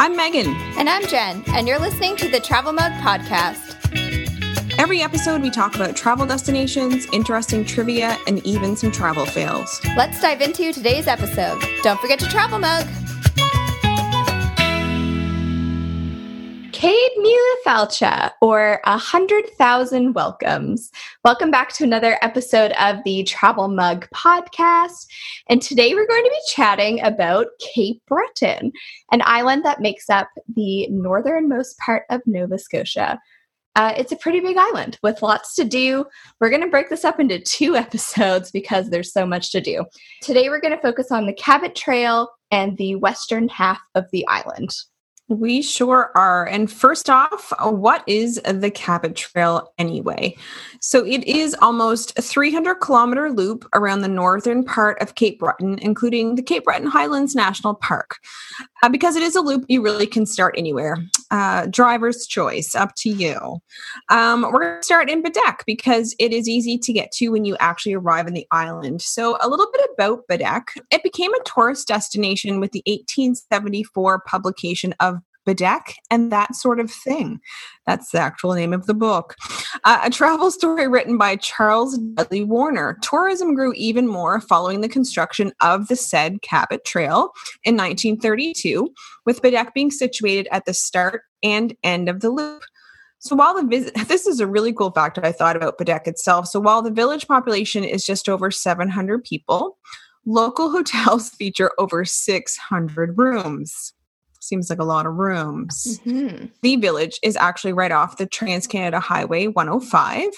I'm Megan. And I'm Jen, and you're listening to the Travel Mug Podcast. Every episode, we talk about travel destinations, interesting trivia, and even some travel fails. Let's dive into today's episode. Don't forget to travel mug. Míle Fáilte, or a hundred thousand welcomes. Welcome back to another episode of the Travel Mug podcast. And today we're going to be chatting about Cape Breton, an island that makes up the northernmost part of Nova Scotia. Uh, it's a pretty big island with lots to do. We're going to break this up into two episodes because there's so much to do. Today, we're going to focus on the Cabot Trail and the western half of the island. We sure are. And first off, what is the Cabot Trail anyway? So it is almost a 300 kilometer loop around the northern part of Cape Breton, including the Cape Breton Highlands National Park. Uh, because it is a loop, you really can start anywhere. Uh, driver's choice, up to you. Um, we're going to start in Baddeck because it is easy to get to when you actually arrive on the island. So, a little bit about Baddeck. It became a tourist destination with the 1874 publication of Baddeck and that sort of thing. That's the actual name of the book. Uh, a travel story written by Charles Dudley Warner. Tourism grew even more following the construction of the said Cabot Trail in 1932, with Baddeck being situated at the start and end of the loop. So while the visit, this is a really cool fact I thought about Baddeck itself. So while the village population is just over 700 people, local hotels feature over 600 rooms seems like a lot of rooms. Mm-hmm. The village is actually right off the Trans Canada Highway 105.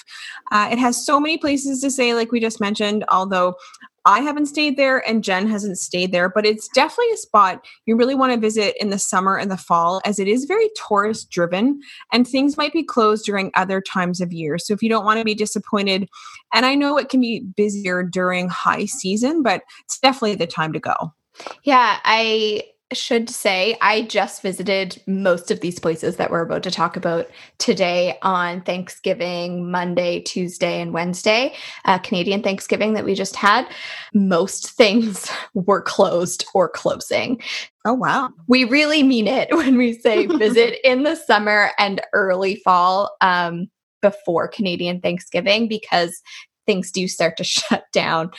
Uh, it has so many places to say, like we just mentioned, although I haven't stayed there and Jen hasn't stayed there, but it's definitely a spot you really want to visit in the summer and the fall as it is very tourist driven and things might be closed during other times of year. So if you don't want to be disappointed, and I know it can be busier during high season, but it's definitely the time to go. Yeah, I should say I just visited most of these places that we're about to talk about today on Thanksgiving, Monday, Tuesday, and Wednesday, uh, Canadian Thanksgiving that we just had. Most things were closed or closing. Oh, wow. We really mean it when we say visit in the summer and early fall um, before Canadian Thanksgiving because things do start to shut down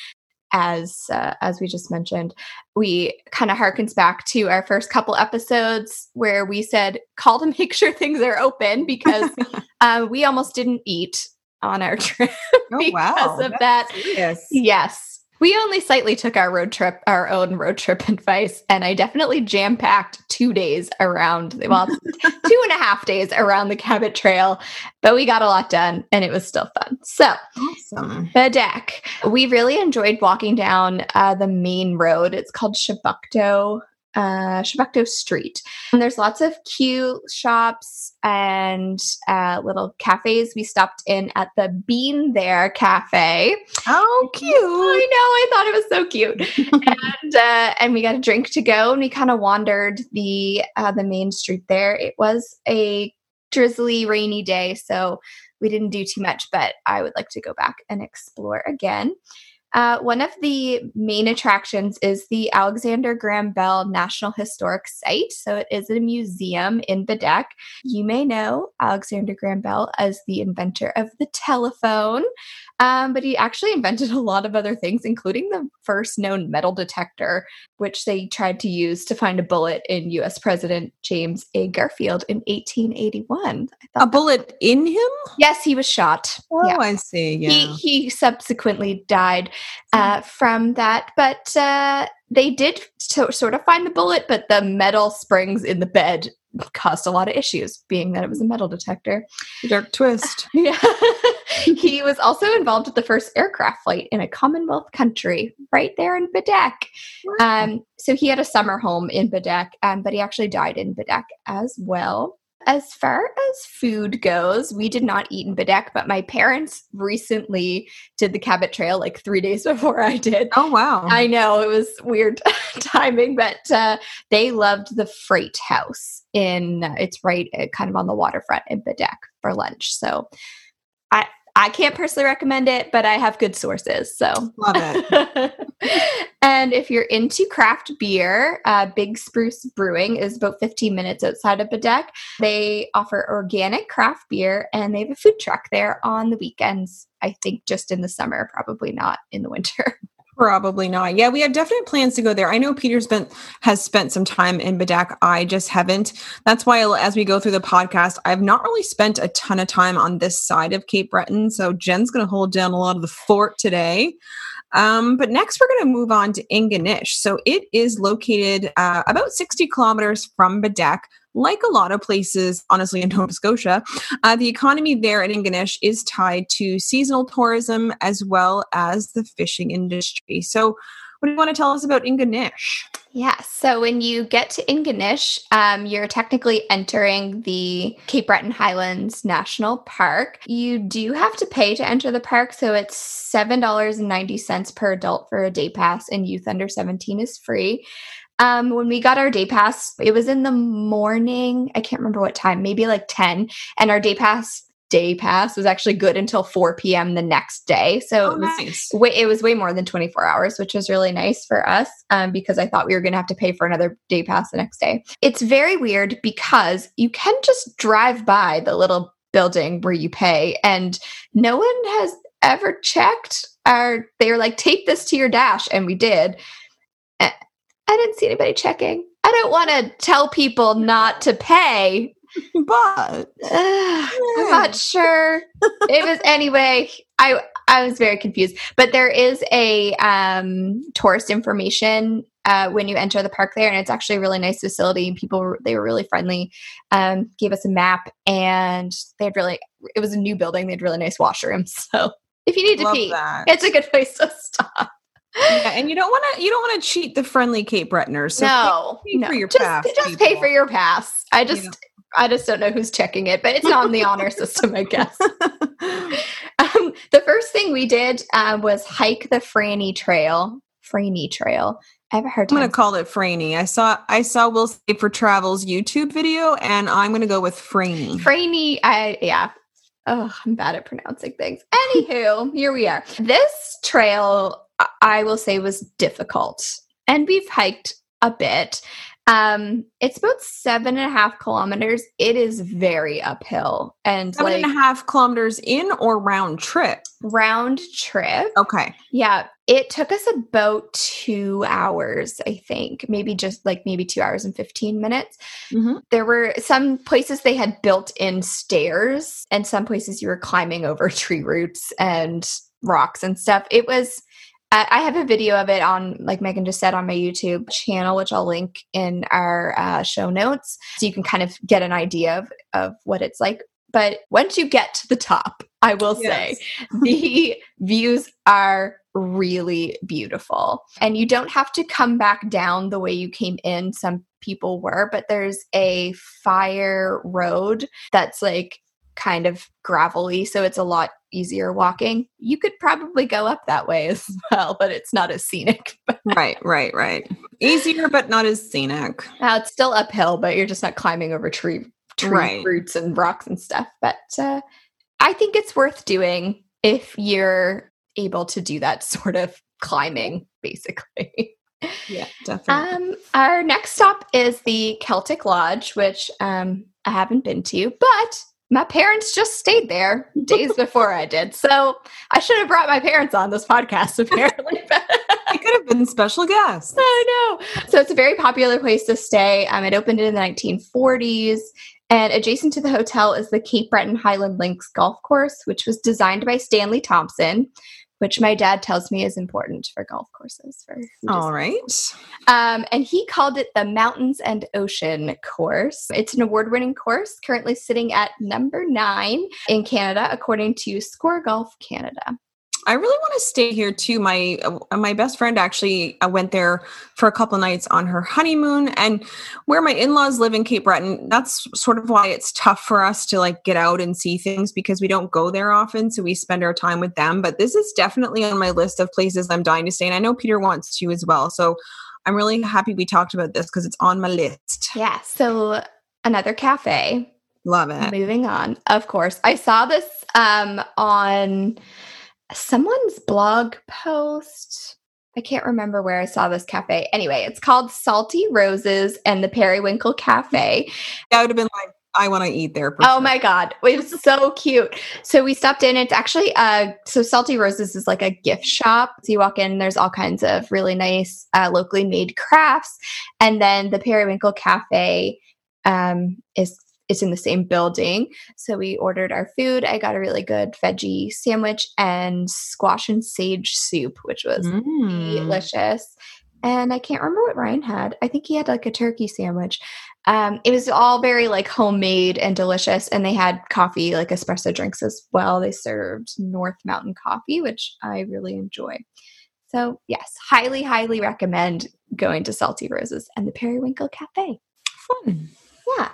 as uh, as we just mentioned we kind of harkens back to our first couple episodes where we said call to make sure things are open because uh, we almost didn't eat on our trip oh, because wow. of That's that serious. yes we only slightly took our road trip, our own road trip advice, and I definitely jam packed two days around, well, two and a half days around the Cabot Trail, but we got a lot done and it was still fun. So, awesome. Baddeck, we really enjoyed walking down uh, the main road. It's called Chebucto uh, Chebucto Street. And there's lots of cute shops and uh, little cafes. We stopped in at the Bean There Cafe. Oh, cute! I know. I thought it was so cute. and uh, and we got a drink to go, and we kind of wandered the uh, the main street there. It was a drizzly, rainy day, so we didn't do too much. But I would like to go back and explore again. Uh, one of the main attractions is the Alexander Graham Bell National Historic Site. So it is a museum in Baddeck. You may know Alexander Graham Bell as the inventor of the telephone. Um, but he actually invented a lot of other things, including the first known metal detector, which they tried to use to find a bullet in US President James A. Garfield in 1881. A bullet in him? Yes, he was shot. Oh, yeah. I see. Yeah. He, he subsequently died uh, from that, but uh, they did to, sort of find the bullet, but the metal springs in the bed caused a lot of issues, being that it was a metal detector. Dark twist. yeah. he was also involved with the first aircraft flight in a Commonwealth country, right there in Baddeck. Um, so he had a summer home in Baddeck, um, but he actually died in Baddeck as well. As far as food goes, we did not eat in Baddeck, but my parents recently did the Cabot Trail like three days before I did. Oh, wow. I know it was weird timing, but uh, they loved the Freight House in, uh, it's right uh, kind of on the waterfront in Baddeck for lunch. So I, I can't personally recommend it, but I have good sources. So love it. and if you're into craft beer, uh, Big Spruce Brewing is about 15 minutes outside of Baddeck. They offer organic craft beer and they have a food truck there on the weekends. I think just in the summer, probably not in the winter. Probably not. Yeah, we have definite plans to go there. I know Peter's been has spent some time in Baddeck. I just haven't. That's why as we go through the podcast, I've not really spent a ton of time on this side of Cape Breton. So Jen's going to hold down a lot of the fort today. Um, but next, we're going to move on to Ingonish. So it is located uh, about 60 kilometers from Baddeck, like a lot of places, honestly, in Nova Scotia, uh, the economy there at Ingonish is tied to seasonal tourism as well as the fishing industry. So, what do you want to tell us about Ingonish? Yeah, so when you get to Ingonish, um, you're technically entering the Cape Breton Highlands National Park. You do have to pay to enter the park, so it's $7.90 per adult for a day pass, and youth under 17 is free. Um, when we got our day pass, it was in the morning. I can't remember what time, maybe like 10. And our day pass day pass was actually good until 4 p.m. the next day. So oh, it was nice. way, it was way more than 24 hours, which was really nice for us um, because I thought we were going to have to pay for another day pass the next day. It's very weird because you can just drive by the little building where you pay and no one has ever checked our they were like tape this to your dash and we did I didn't see anybody checking. I don't want to tell people not to pay, but uh, I'm not sure. it was anyway. I I was very confused. But there is a um, tourist information uh, when you enter the park there, and it's actually a really nice facility. And people they were really friendly. Um, gave us a map, and they had really. It was a new building. They had really nice washrooms. So if you need to Love pee, that. it's a good place to stop yeah, and you don't want to you don't want to cheat the friendly Cape Bretoners. So no, pay, pay no. for your just, pass. Just pay for your pass. I just. I just don't know who's checking it, but it's on the honor system, I guess. um, the first thing we did uh, was hike the Franey Trail. Franey Trail. I have a hard. I'm going to call it Franny. I saw I saw Will Save for Travel's YouTube video, and I'm going to go with Franny. Franny. I yeah. Oh, I'm bad at pronouncing things. Anywho, here we are. This trail I will say was difficult. And we've hiked a bit. Um, it's about seven and a half kilometers. It is very uphill and seven like, and a half kilometers in or round trip. Round trip. Okay. Yeah. It took us about two hours, I think, maybe just like maybe two hours and 15 minutes. Mm-hmm. There were some places they had built in stairs, and some places you were climbing over tree roots and rocks and stuff. It was I have a video of it on, like Megan just said, on my YouTube channel, which I'll link in our uh, show notes. So you can kind of get an idea of, of what it's like. But once you get to the top, I will yes. say the views are really beautiful. And you don't have to come back down the way you came in. Some people were, but there's a fire road that's like kind of gravelly, so it's a lot easier walking. You could probably go up that way as well, but it's not as scenic. right, right, right. Easier, but not as scenic. Now it's still uphill, but you're just not climbing over tree tree right. roots and rocks and stuff. But uh, I think it's worth doing if you're able to do that sort of climbing, basically. Yeah, definitely. Um, our next stop is the Celtic Lodge, which um, I haven't been to, but my parents just stayed there days before I did. So I should have brought my parents on this podcast, apparently. it could have been special guests. I know. So it's a very popular place to stay. Um, it opened in the 1940s. And adjacent to the hotel is the Cape Breton Highland Links Golf Course, which was designed by Stanley Thompson which my dad tells me is important for golf courses. For all right, um, and he called it the Mountains and Ocean Course. It's an award-winning course, currently sitting at number nine in Canada, according to Score Golf Canada. I really want to stay here too. My uh, my best friend actually uh, went there for a couple nights on her honeymoon, and where my in laws live in Cape Breton, that's sort of why it's tough for us to like get out and see things because we don't go there often. So we spend our time with them. But this is definitely on my list of places I'm dying to stay, and I know Peter wants to as well. So I'm really happy we talked about this because it's on my list. Yeah. So another cafe Love it. Moving on, of course. I saw this um, on someone's blog post. I can't remember where I saw this cafe. Anyway, it's called Salty Roses and the Periwinkle Cafe. I would have been like, I want to eat there. oh sure. my god, it was so cute. So we stopped in. It's actually uh, so Salty Roses is like a gift shop. So you walk in, there's all kinds of really nice uh, locally made crafts, and then the Periwinkle Cafe um, is it's in the same building. So we ordered our food. I got a really good veggie sandwich and squash and sage soup, which was mm. delicious. And I can't remember what Ryan had. I think he had like a turkey sandwich. Um, it was all very like homemade and delicious. And they had coffee, like espresso drinks as well. They served North Mountain coffee, which I really enjoy. So, yes, highly, highly recommend going to Salty Roses and the Periwinkle Cafe. Fun. Yeah.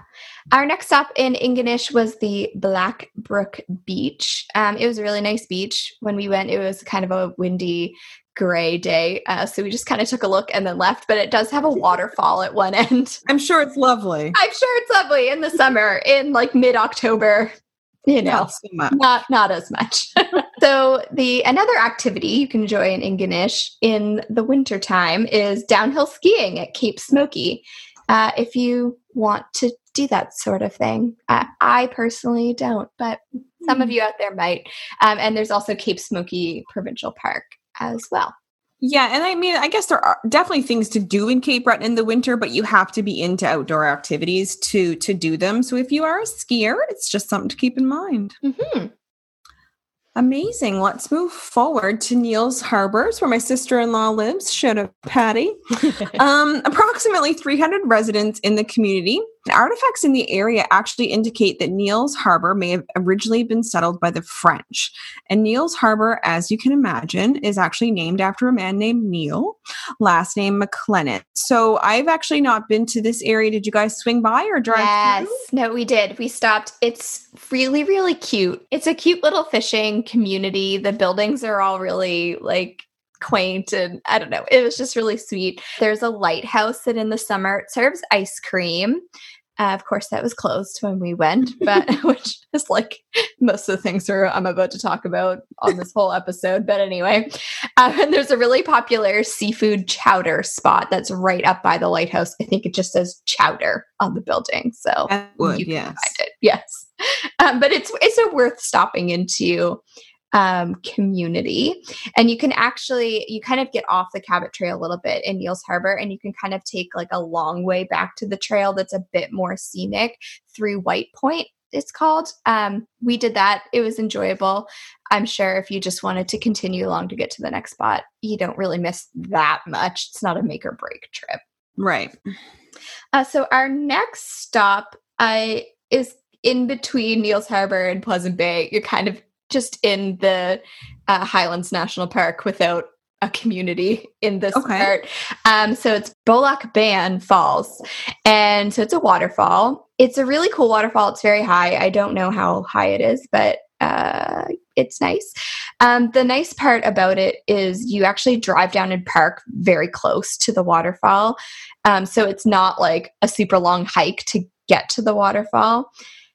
Our next stop in Ingonish was the Black Brook Beach. Um, it was a really nice beach. When we went, it was kind of a windy, gray day. Uh, so we just kind of took a look and then left. But it does have a waterfall at one end. I'm sure it's lovely. I'm sure it's lovely in the summer, in like mid October. You know, not so not, not as much. so the another activity you can enjoy in Ingonish in the wintertime is downhill skiing at Cape Smokey. Uh, if you want to do that sort of thing. Uh, I personally don't, but some of hmm. you out there might. Um, and there's also Cape Smokey Provincial Park as well. Yeah, and I mean, I guess there are definitely things to do in Cape Breton in the winter, but you have to be into outdoor activities to to do them. So if you are a skier, it's just something to keep in mind. Mm-hmm. Amazing. Let's move forward to Neil's Harbors, where my sister in law lives. Shout out Patty. um, approximately 300 residents in the community Artifacts in the area actually indicate that Neil's Harbor may have originally been settled by the French. And Neil's Harbor, as you can imagine, is actually named after a man named Neil, last name McLennan. So I've actually not been to this area. Did you guys swing by or drive yes. Through? No, we did. We stopped. It's really, really cute. It's a cute little fishing community. The buildings are all really like quaint and I don't know. It was just really sweet. There's a lighthouse that in the summer it serves ice cream. Uh, of course, that was closed when we went, but which is like most of the things are, I'm about to talk about on this whole episode. But anyway, um, and there's a really popular seafood chowder spot that's right up by the lighthouse. I think it just says chowder on the building, so would, you can yes. find it. Yes, um, but it's it's a worth stopping into um, community. And you can actually, you kind of get off the Cabot Trail a little bit in Neils Harbor and you can kind of take like a long way back to the trail that's a bit more scenic through White Point. It's called. Um, we did that. It was enjoyable. I'm sure if you just wanted to continue along to get to the next spot, you don't really miss that much. It's not a make or break trip. Right. Uh, so our next stop uh, is in between Neils Harbor and Pleasant Bay. You're kind of just in the uh, Highlands National Park without a community in this okay. part. Um, so it's Beulach Ban Falls. And so it's a waterfall. It's a really cool waterfall. It's very high. I don't know how high it is, but uh, it's nice. Um, the nice part about it is you actually drive down and park very close to the waterfall. Um, so it's not like a super long hike to get to the waterfall.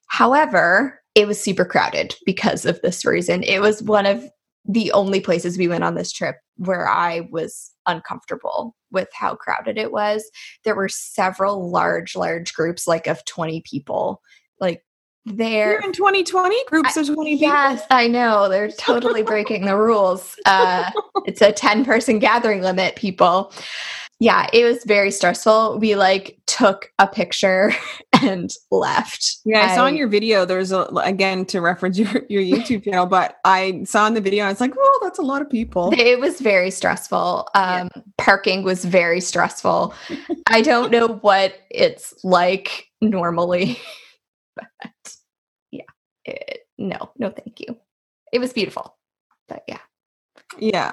However, it was super crowded because of this reason. It was one of the only places we went on this trip where I was uncomfortable with how crowded it was. There were several large, large groups, like of 20 people, like there. You're in 2020 groups of 20 people. Yes, I know. They're totally breaking the rules. Uh, it's a 10 person gathering limit, people yeah, it was very stressful. We like took a picture and left. Yeah, I, I saw in your video. There's a again to reference your your YouTube channel, but I saw in the video. I was like, oh, that's a lot of people. It was very stressful. Um, yeah. Parking was very stressful. I don't know what it's like normally, but yeah, it, no, no, thank you. It was beautiful, but yeah, yeah.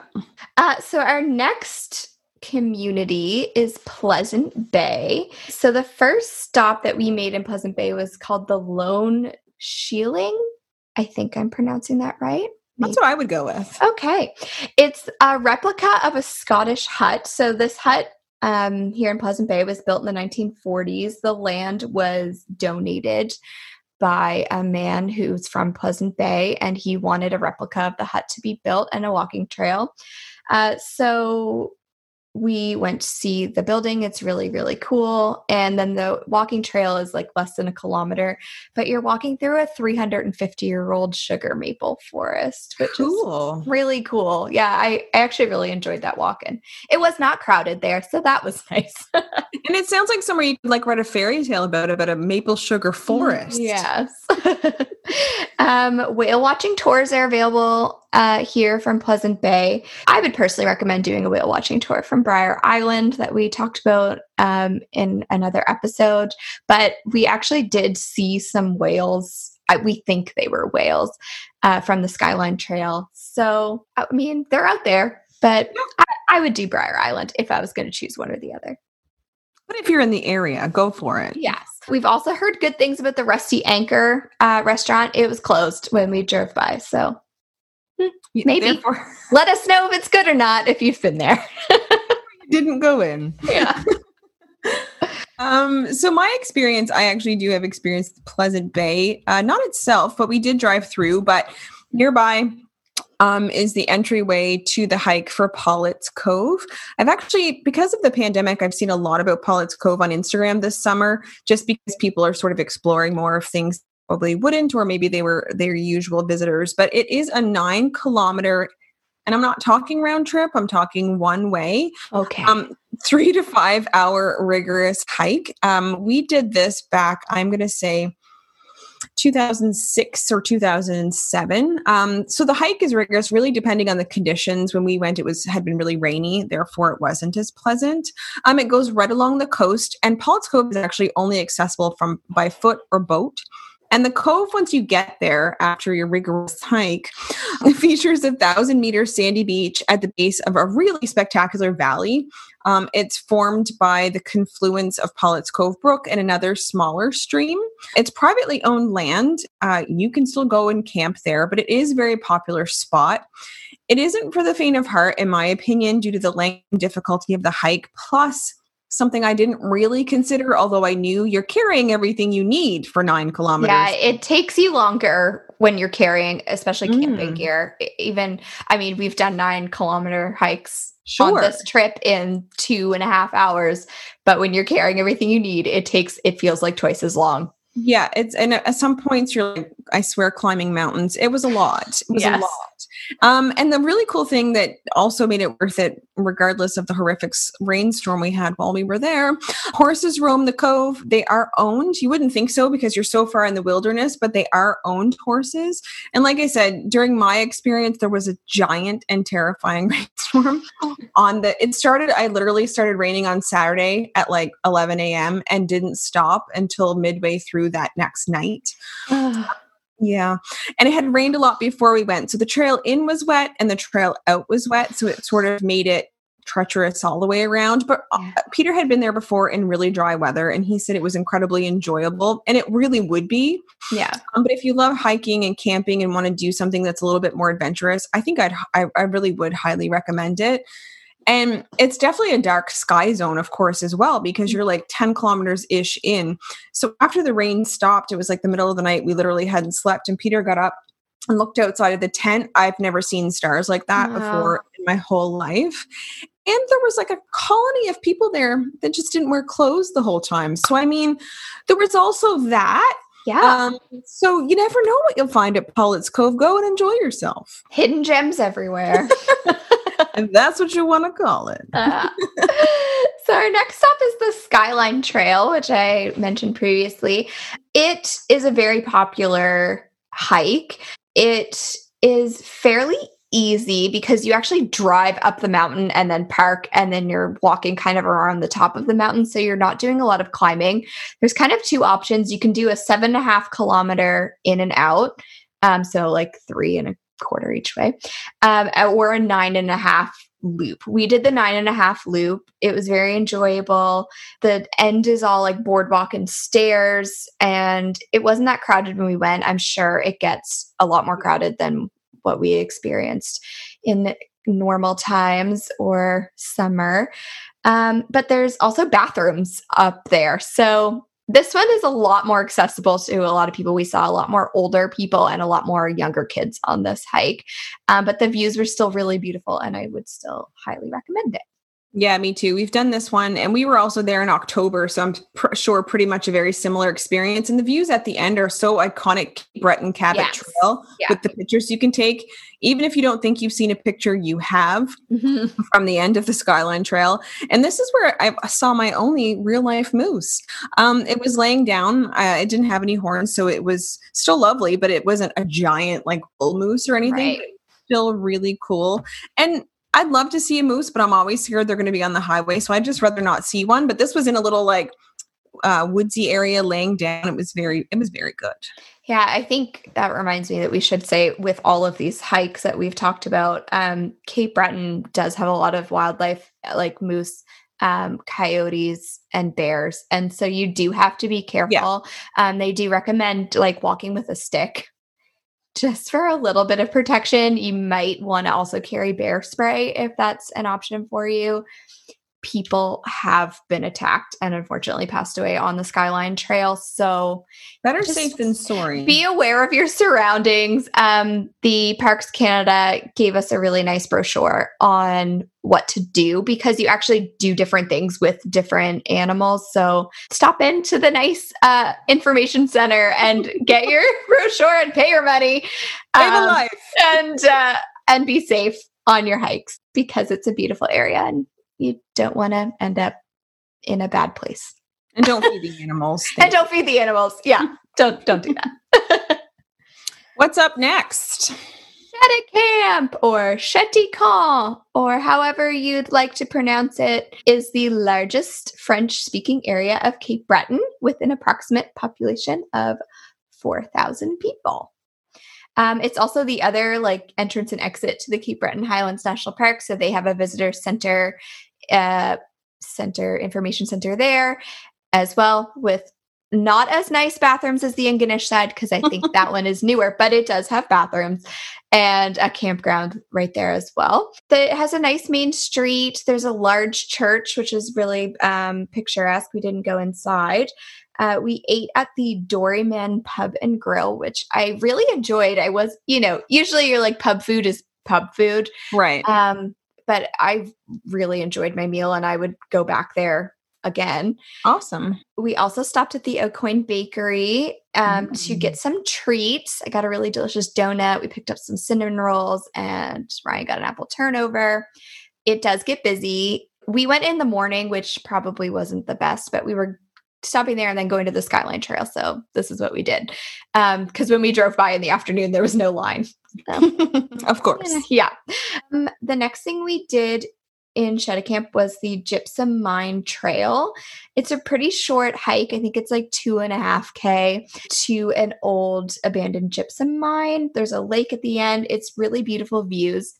Uh, so our next community is Pleasant Bay. So the first stop that we made in Pleasant Bay was called the Lone Shieling. I think I'm pronouncing that right. Maybe. That's what I would go with. Okay. It's a replica of a Scottish hut. So this hut um, here in Pleasant Bay was built in the 1940s. The land was donated by a man who's from Pleasant Bay and he wanted a replica of the hut to be built and a walking trail. Uh, so we went to see the building. It's really, really cool. And then the walking trail is like less than a kilometer, but you're walking through a 350 year old sugar maple forest, which cool. is really cool. Yeah, I, I actually really enjoyed that walk. And it was not crowded there. So that was nice. and it sounds like somewhere you could like write a fairy tale about, about a maple sugar forest. Yes. um, whale watching tours are available uh, here from Pleasant Bay. I would personally recommend doing a whale watching tour from Brier Island that we talked about um, in another episode. But we actually did see some whales. I, we think they were whales uh, from the Skyline Trail. So, I mean, they're out there, but I, I would do Brier Island if I was going to choose one or the other. But if you're in the area, go for it. Yes. We've also heard good things about the Rusty Anchor uh, restaurant. It was closed when we drove by. So Maybe. Therefore, Let us know if it's good or not if you've been there. didn't go in. Yeah. um, so my experience, I actually do have experience Pleasant Bay, uh, not itself, but we did drive through. But nearby um, is the entryway to the hike for Pollett's Cove. I've actually, because of the pandemic, I've seen a lot about Pollett's Cove on Instagram this summer, just because people are sort of exploring more of things probably wouldn't, or maybe they were their usual visitors. But it is a nine kilometer, and I'm not talking round trip, I'm talking one way. Okay. Um, three to five hour rigorous hike. Um, we did this back, I'm going to say, 2006 or 2007. Um, so the hike is rigorous, really depending on the conditions. When we went, it was had been really rainy, therefore it wasn't as pleasant. Um, it goes right along the coast, and Pollett's Cove is actually only accessible from by foot or boat. And the cove, once you get there after your rigorous hike, features a thousand meter sandy beach at the base of a really spectacular valley. Um, it's formed by the confluence of Pollett's Cove Brook and another smaller stream. It's privately owned land. Uh, you can still go and camp there, but it is a very popular spot. It isn't for the faint of heart, in my opinion, due to the length and difficulty of the hike, plus something I didn't really consider, although I knew you're carrying everything you need for nine kilometers. Yeah, it takes you longer when you're carrying, especially camping mm. gear. Even, I mean, we've done nine kilometer hikes sure. on this trip in two and a half hours, but when you're carrying everything you need, it takes, it feels like twice as long. Yeah, it's and at some points you're like, I swear, climbing mountains. It was a lot. It was yes. a lot. Um, and the really cool thing that also made it worth it, regardless of the horrific rainstorm we had while we were there, horses roam the cove. They are owned. You wouldn't think so because you're so far in the wilderness, but they are owned horses. And like I said, during my experience, there was a giant and terrifying rainstorm on the. It started. I literally started raining on Saturday at like 11 a.m. and didn't stop until midway through that next night. Yeah. And it had rained a lot before we went. So the trail in was wet and the trail out was wet. So it sort of made it treacherous all the way around. But uh, yeah. Peter had been there before in really dry weather and he said it was incredibly enjoyable. And it really would be. Yeah. Um, but if you love hiking and camping and want to do something that's a little bit more adventurous, I think I'd, I, I really would highly recommend it. And it's definitely a dark sky zone, of course, as well, because mm. you're like 10 kilometers ish in. So after the rain stopped, it was like the middle of the night. We literally hadn't slept. And Peter got up and looked outside of the tent. I've never seen stars like that wow. before in my whole life. And there was like a colony of people there that just didn't wear clothes the whole time. So, I mean, there was also that. Yeah. Um, so you never know what you'll find at Pollett's Cove. Go and enjoy yourself. Hidden gems everywhere. and that's what you want to call it. uh, so our next stop is the Skyline Trail, which I mentioned previously. It is a very popular hike. It is fairly easy because you actually drive up the mountain and then park and then you're walking kind of around the top of the mountain so you're not doing a lot of climbing there's kind of two options you can do a seven and a half kilometer in and out um, so like three and a quarter each way, um, or a nine and a half loop. We did the nine and a half loop. It was very enjoyable. The end is all like boardwalk and stairs, and it wasn't that crowded when we went. I'm sure it gets a lot more crowded than what we experienced in normal times or summer. Um, but there's also bathrooms up there. So this one is a lot more accessible to a lot of people. We saw a lot more older people and a lot more younger kids on this hike, um, but the views were still really beautiful, and I would still highly recommend it. Yeah, me too. We've done this one and we were also there in October. So I'm pr- sure pretty much a very similar experience. And the views at the end are so iconic Breton Cabot yes. Trail yeah. with the pictures you can take. Even if you don't think you've seen a picture, you have mm-hmm. from the end of the Skyline Trail. And this is where I saw my only real life moose. Um, it was laying down. Uh, it didn't have any horns. So it was still lovely, but it wasn't a giant like bull moose or anything. Right still really cool. And I'd love to see a moose, but I'm always scared they're going to be on the highway. So I'd just rather not see one. But this was in a little like uh, woodsy area laying down. It was very, it was very good. Yeah, I think that reminds me that we should say with all of these hikes that we've talked about, um, Cape Breton does have a lot of wildlife like moose, um, coyotes, and bears. And so you do have to be careful. Yeah. Um, they do recommend like walking with a stick just for a little bit of protection, you might want to also carry bear spray if that's an option for you. People have been attacked and unfortunately passed away on the Skyline Trail. So, better safe than sorry. Be aware of your surroundings. Um, the Parks Canada gave us a really nice brochure on what to do because you actually do different things with different animals. So stop into the nice uh, information center and get your brochure and pay your money. Save um, a life. And, uh, and be safe on your hikes because it's a beautiful area and you don't want to end up in a bad place. And don't feed the animals. and don't feed the animals. Yeah. Don't don't do that. What's up next? Chéticamp or Chéticamp, or however you'd like to pronounce it, is the largest French speaking area of Cape Breton with an approximate population of 4,000 people. Um, it's also the other like entrance and exit to the Cape Breton Highlands National Park. So they have a visitor center, uh, center information center there as well with not as nice bathrooms as the Ingonish side because I think that one is newer, but it does have bathrooms and a campground right there as well. It has a nice main street. There's a large church, which is really um, picturesque. We didn't go inside. Uh, we ate at the Doryman Pub and Grill, which I really enjoyed. I was, you know, usually you're like pub food is pub food, right? Um, but I really enjoyed my meal, and I would go back there again. Awesome. We also stopped at the Aucoin Bakery um, mm. to get some treats. I got a really delicious donut. We picked up some cinnamon rolls, and Ryan got an apple turnover. It does get busy. We went in the morning, which probably wasn't the best, but we were stopping there and then going to the Skyline Trail. So this is what we did. Because um, when we drove by in the afternoon, there was no line. Of course. Yeah. Um, the next thing we did in Chéticamp was the Gypsum Mine Trail. It's a pretty short hike. I think it's like two and a half K to an old abandoned gypsum mine. There's a lake at the end. It's really beautiful views.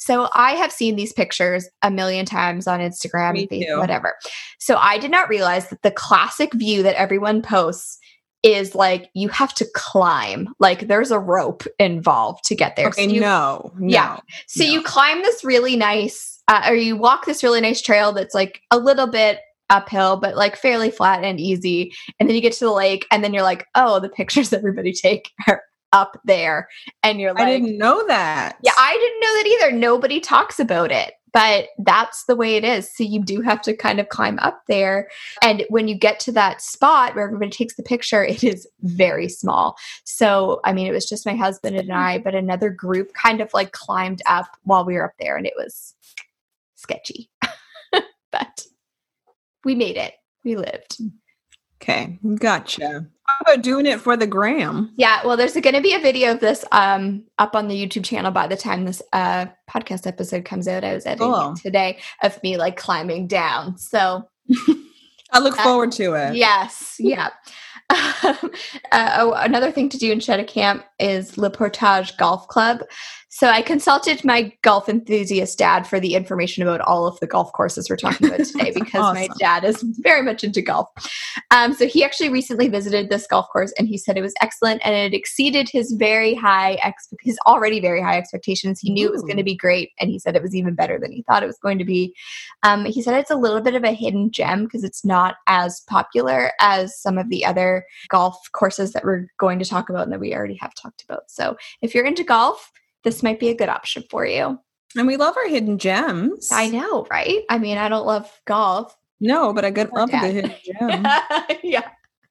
So I have seen these pictures a million times on Instagram, Facebook, whatever. So I did not realize that the classic view that everyone posts is like you have to climb like there's a rope involved to get there okay so you, no, no yeah so no. you climb this really nice uh, or you walk this really nice trail that's like a little bit uphill, but like fairly flat and easy. And then you get to the lake, and then you're like, oh, the pictures everybody take are up there. And you're like, I didn't know that. Yeah, I didn't know that either. Nobody talks about it, but that's the way it is. So you do have to kind of climb up there. And when you get to that spot where everybody takes the picture, it is very small. So, I mean, it was just my husband and I, but another group kind of like climbed up while we were up there, and it was sketchy. but we made it. We lived. Okay, gotcha. How about doing it for the gram? Yeah, well, there's going to be a video of this um, up on the YouTube channel by the time this uh, podcast episode comes out. I was editing cool. today of me like climbing down. So I look uh, forward to it. Yes, yeah. uh, oh, another thing to do in Chéticamp is Le Portage Golf Club. So I consulted my golf enthusiast dad for the information about all of the golf courses we're talking about today because awesome. my dad is very much into golf. Um, so he actually recently visited this golf course and he said it was excellent and it exceeded his very high ex- his already very high expectations. He knew Ooh. it was going to be great and he said it was even better than he thought it was going to be. Um, he said it's a little bit of a hidden gem because it's not as popular as some of the other golf courses that we're going to talk about and that we already have talked about. So if you're into golf, this might be a good option for you. And we love our hidden gems. I know, right? I mean, I don't love golf. No, but I good love good hidden gem. yeah.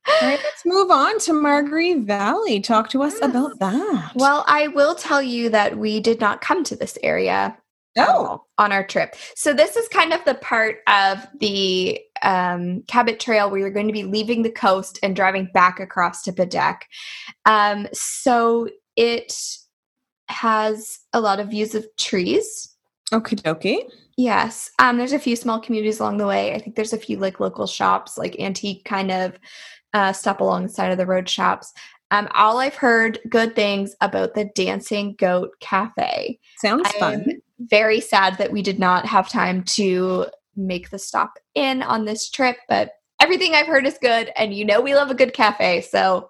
All right, let's move on to Margaree Valley. Talk to us yes. about that. Well, I will tell you that we did not come to this area oh. on our trip. So this is kind of the part of the um, Cabot Trail where you're going to be leaving the coast and driving back across to Baddeck. Um, so it has a lot of views of trees. Okie dokie. Yes. Um, there's a few small communities along the way. I think there's a few like local shops, like antique kind of uh, stop along the side of the road shops. Um, all I've heard good things about the Dancing Goat Cafe. Sounds I'm fun. Very sad that we did not have time to make the stop in on this trip, but everything I've heard is good, and you know we love a good cafe, so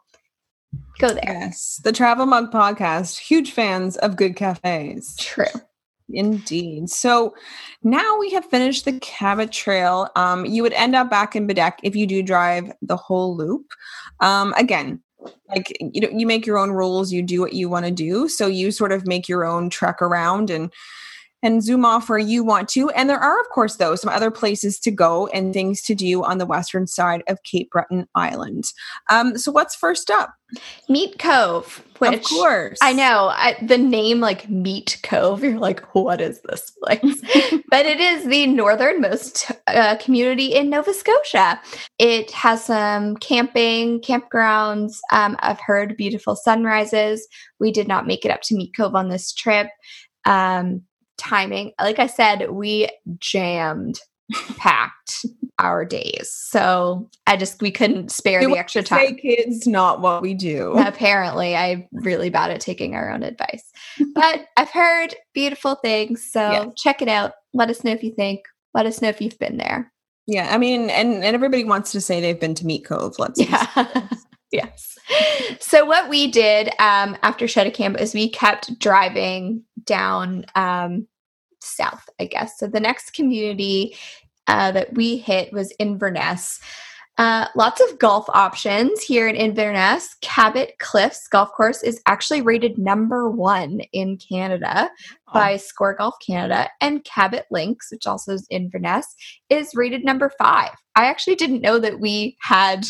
Go there. Yes. The Travel Mug Podcast, huge fans of good cafes. True. Indeed. So now we have finished the Cabot Trail. Um, you would end up back in Baddeck if you do drive the whole loop. Um, again, like you know, you make your own rules. You do what you want to do. So you sort of make your own trek around and and zoom off where you want to. And there are, of course, though, some other places to go and things to do on the western side of Cape Breton Island. Um, so, what's first up? Meat Cove, which of course I know I, the name like Meat Cove. You're like, what is this place? but it is the northernmost uh, community in Nova Scotia. It has some camping, campgrounds. Um, I've heard beautiful sunrises. We did not make it up to Meat Cove on this trip. Um, timing. Like I said, we jammed packed our days. So I just we couldn't spare the extra time. Say kids not what we do. Apparently, I'm really bad at taking our own advice. but I've heard beautiful things. So check it out. Let us know if you think. Let us know if you've been there. Yeah, I mean, and and everybody wants to say they've been to Meat Cove. Let's yeah. yes. So what we did um, after Chéticamp is we kept driving down um, south, I guess. So the next community uh, that we hit was Inverness. Uh, lots of golf options here in Inverness. Cabot Cliffs Golf Course is actually rated number one in Canada oh. by Score Golf Canada, and Cabot Links, which also is Inverness, is rated number five. I actually didn't know that we had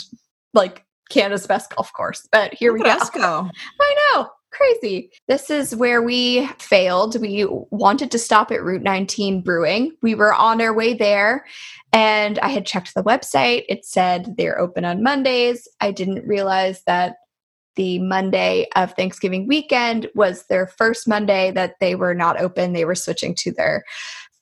like Canada's best golf course, but here Look we go. go. I know crazy. This is where we failed. We wanted to stop at Route 19 Brewing. We were on our way there and I had checked the website. It said they're open on Mondays. I didn't realize that the Monday of Thanksgiving weekend was their first Monday that they were not open. They were switching to their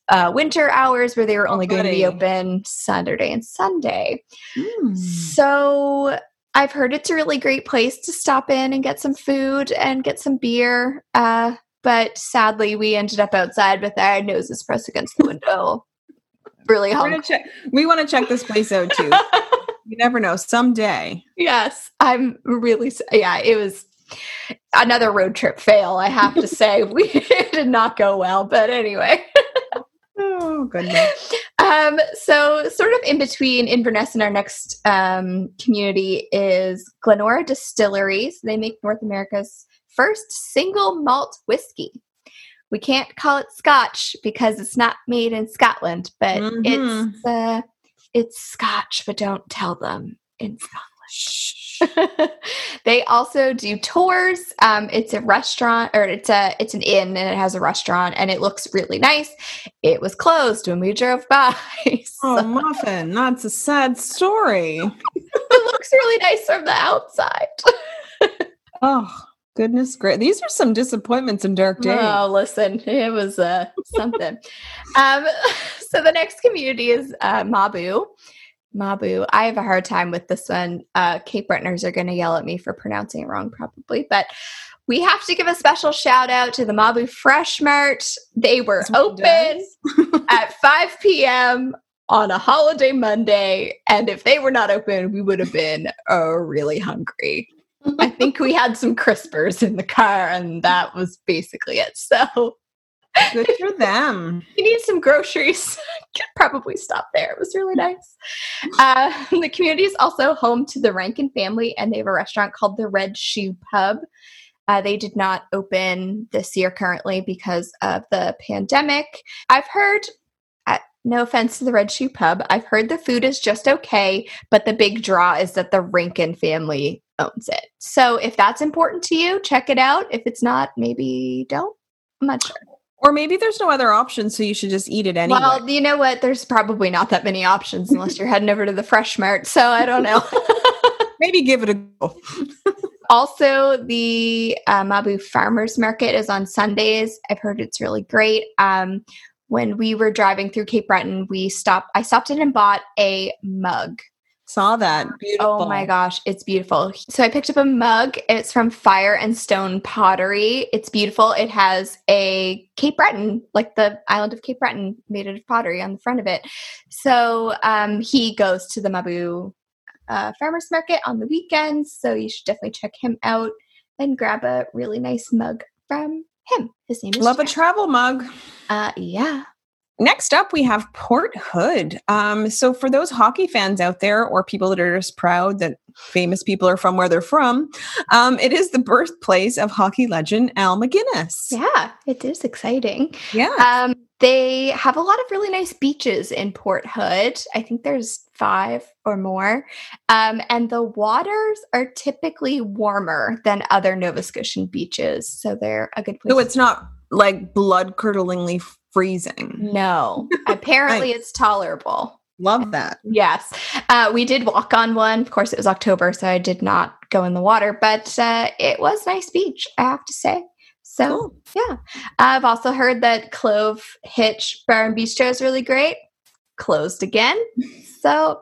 uh, winter hours where they were only oh, going to be open Saturday and Sunday. Mm. So I've heard it's a really great place to stop in and get some food and get some beer. Uh, but sadly, we ended up outside with our noses pressed against the window. really hungry. Check, we want to check this place out too. you never know. Someday. Yes, I'm really. Yeah, it was another road trip fail. I have to say, we did not go well. But anyway. oh goodness. Um, so, sort of in between Inverness and our next um, community is Glenora Distilleries. They make North America's first single malt whiskey. We can't call it Scotch because it's not made in Scotland, but mm-hmm. it's uh, it's Scotch. But don't tell them in Scotland. they also do tours. Um, it's a restaurant, or it's a it's an inn, and it has a restaurant, and it looks really nice. It was closed when we drove by. so. Oh, muffin, that's a sad story. it looks really nice from the outside. oh goodness, great! These are some disappointments and dark days. Oh, listen, it was uh, something. um, so the next community is uh, Mabou. Mabou. I have a hard time with this one. Uh, Cape Bretoners are going to yell at me for pronouncing it wrong, probably. But We have to give a special shout out to the Mabou Fresh Mart. They were open at 5 p.m. on a holiday Monday. And if they were not open, we would have been uh, really hungry. I think we had some crispers in the car, and that was basically it. So Good for them. you need some groceries, could probably stop there. It was really nice. Uh, the community is also home to the Rankin family, and they have a restaurant called the Red Shoe Pub. Uh, they did not open this year currently because of the pandemic. I've heard, uh, no offense to the Red Shoe Pub, I've heard the food is just okay, but the big draw is that the Rankin family owns it. So if that's important to you, check it out. If it's not, maybe don't. I'm not sure. Or maybe there's no other option, so you should just eat it anyway. Well, you know what? There's probably not that many options unless you're heading over to the Fresh Mart. So I don't know. maybe give it a go. also, the uh, Mabou Farmers Market is on Sundays. I've heard it's really great. Um, when we were driving through Cape Breton, we stopped. I stopped in and bought a mug. Saw that. Beautiful. Oh my gosh, it's beautiful. So I picked up a mug. It's from Fire and Stone Pottery. It's beautiful. It has a Cape Breton, like the island of Cape Breton, made out of pottery on the front of it. So um, he goes to the Mabou uh, Farmers Market on the weekends. So you should definitely check him out and grab a really nice mug from him. His name is Love a travel mug. uh, yeah. Next up, we have Port Hood. Um, so, for those hockey fans out there, or people that are just proud that famous people are from where they're from, um, it is the birthplace of hockey legend Al MacInnis. Yeah, it is exciting. Yeah. Um, they have a lot of really nice beaches in Port Hood. I think there's five or more. Um, and the waters are typically warmer than other Nova Scotian beaches. So they're a good place. so, it's not like blood curdlingly freezing. no, apparently Nice. it's tolerable. Love that. Yes. Uh, we did walk on one. Of course, it was October, so I did not go in the water, but uh, it was nice beach, I have to say. So, Cool. yeah. I've also heard that Clove Hitch Bar and Bistro is really great. Closed again. So,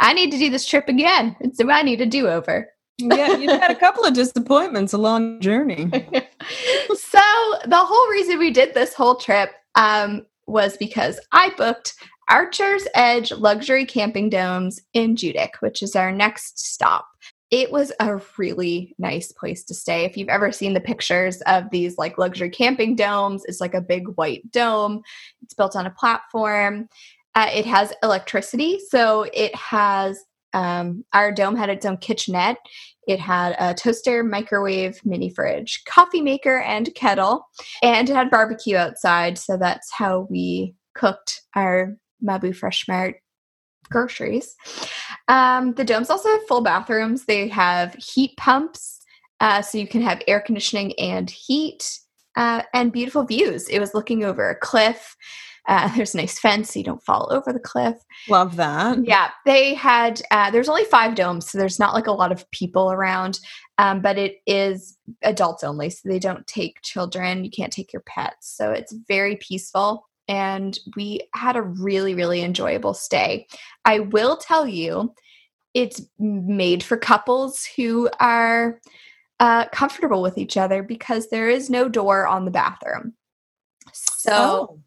I need to do this trip again. So, I need a do over. Yeah, you've had a couple of disappointments along the journey. so the whole reason we did this whole trip um, was because I booked Archer's Edge Luxury Camping Domes in Judique, which is our next stop. It was a really nice place to stay. If you've ever seen the pictures of these like luxury camping domes, it's like a big white dome. It's built on a platform. Uh, it has electricity, so it has um, our dome had its own kitchenette. It had a toaster, microwave, mini fridge, coffee maker, and kettle, and it had barbecue outside. So that's how we cooked our Mabou Fresh Mart groceries. Um, the domes also have full bathrooms. They have heat pumps, uh, so you can have air conditioning and heat, uh, and beautiful views. It was looking over a cliff. Uh, there's a nice fence so you don't fall over the cliff. Love that. Yeah, they had. Uh, there's only five domes, so there's not like a lot of people around. Um, but it is adults only, so they don't take children. You can't take your pets, so it's very peaceful. And we had a really, really enjoyable stay. I will tell you, it's made for couples who are uh, comfortable with each other because there is no door on the bathroom. So, Oh.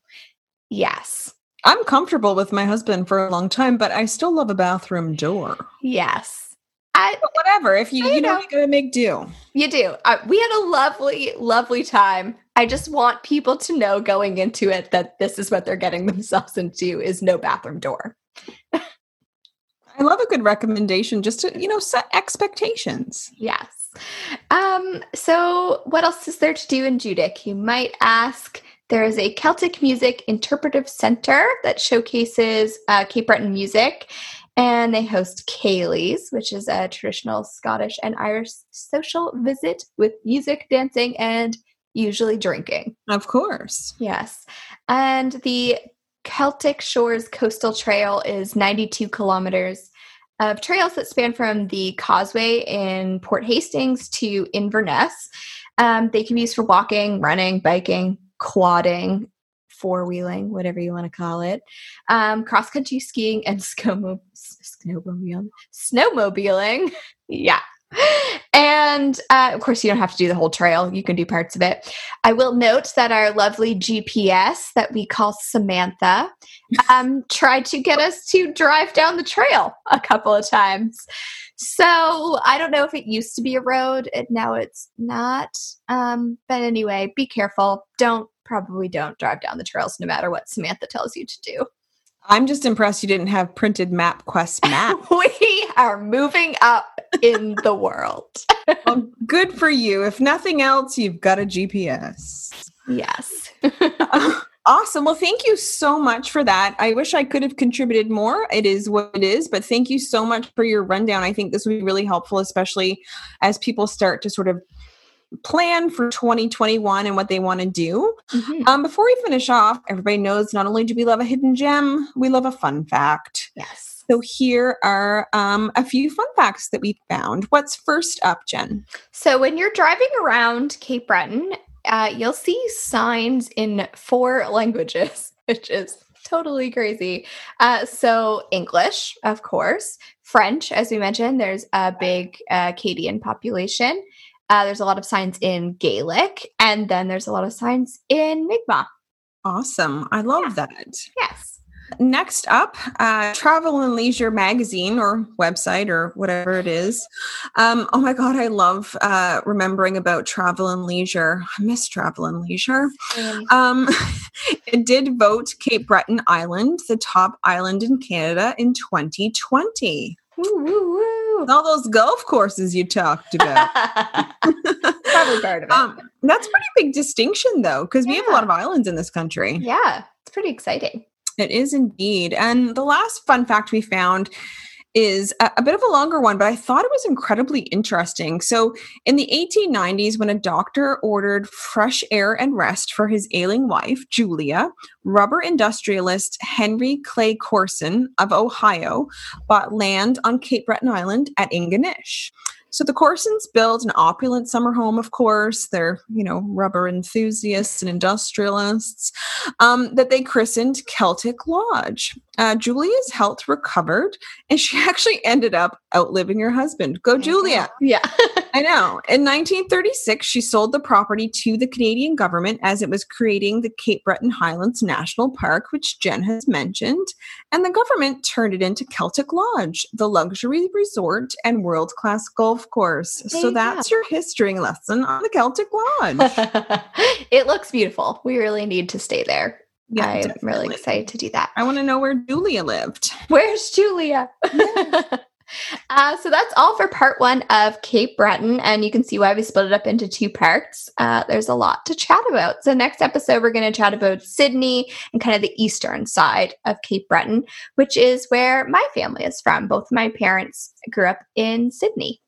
Yes. I'm comfortable with my husband for a long time, but I still love a bathroom door. Yes. I, But whatever, if you you know, know. you gotta make do. You do. Uh, we had a lovely, lovely time. I just want people to know going into it that this is what they're getting themselves into is no bathroom door. I love a good recommendation just to you know set expectations. Yes. Um, so what else is there to do in Judique? You might ask. There is a Celtic Music Interpretive Center that showcases uh, Cape Breton music, and they host ceilidhs, which is a traditional Scottish and Irish social visit with music, dancing, and usually drinking. Of course. Yes. And the Celtic Shores Coastal Trail is 92 kilometers of trails that span from the causeway in Port Hastings to Inverness. Um, they can be used for walking, running, biking, quadding, four wheeling, whatever you want to call it, um, cross country skiing, and snowmo- snowmobiling. Snowmobiling. yeah. And uh, of course, you don't have to do the whole trail. You can do parts of it. I will note that our lovely GPS that we call Samantha um, tried to get us to drive down the trail a couple of times. So I don't know if it used to be a road and now it's not. Um, but anyway, be careful. Don't probably don't drive down the trails no matter what Samantha tells you to do. I'm just impressed you didn't have printed MapQuest map. we are moving up in the world. well, good for you. If nothing else, you've got a GPS. Yes. Uh, awesome. Well, thank you so much for that. I wish I could have contributed more. It is what it is, but thank you so much for your rundown. I think this would be really helpful, especially as people start to sort of plan for 2021 and what they want to do. Mm-hmm. Um, before we finish off, everybody knows not only do we love a hidden gem, we love a fun fact. Yes. So here are um, a few fun facts that we found. What's first up, Jen? So when you're driving around Cape Breton, uh, you'll see signs in four languages, which is totally crazy. Uh, so English, of course, French, as we mentioned, there's a big uh, Acadian population. Uh, there's a lot of signs in Gaelic, and then there's a lot of signs in Mi'kmaq. Awesome. I love yeah. that. Yes. Next up, uh, Travel and Leisure magazine or website or whatever it is. Um, oh my God, I love uh, remembering about Travel and Leisure. I miss Travel and Leisure. Um, it did vote Cape Breton Island the top island in Canada in 2020. Woo, woo, All those golf courses you talked about. Probably part of it. Um, that's pretty big distinction, though, because yeah. we have a lot of islands in this country. Yeah, it's pretty exciting. It is indeed. And the last fun fact we found is a, a, bit of a longer one, but I thought it was incredibly interesting. So, in the 1890s, when a doctor ordered fresh air and rest for his ailing wife, Julia, rubber industrialist Henry Clay Corson of Ohio bought land on Cape Breton Island at Ingonish. So the Corsons built an opulent summer home, of course. They're, you know, rubber enthusiasts and industrialists um, that they christened Keltic Lodge. Uh, Julia's health recovered, and she actually ended up outliving her husband. Go, Julia. Yeah. I know. In 1936, she sold the property to the Canadian government as it was creating the Cape Breton Highlands National Park, which Jen has mentioned. And the government turned it into Keltic Lodge, the luxury resort and world class golf course. There so that's go. your history lesson on the Keltic Lodge. it looks beautiful. We really need to stay there. Yeah, I'm definitely. really excited to do that. I want to know where Julia lived. Where's Julia? Uh, so that's all for part one of Cape Breton, and you can see why we split it up into two parts. Uh, there's a lot to chat about. So next episode, we're going to chat about Sydney and kind of the eastern side of Cape Breton, which is where my family is from. Both my parents grew up in Sydney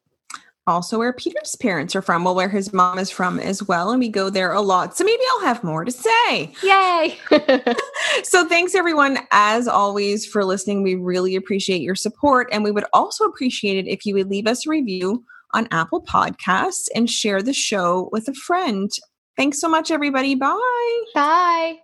also where Peter's parents are from, well, where his mom is from as well. And we go there a lot. So maybe I'll have more to say. Yay. so thanks everyone, as always, for listening. We really appreciate your support. And we would also appreciate it if you would leave us a review on Apple Podcasts and share the show with a friend. Thanks so much, everybody. Bye. Bye.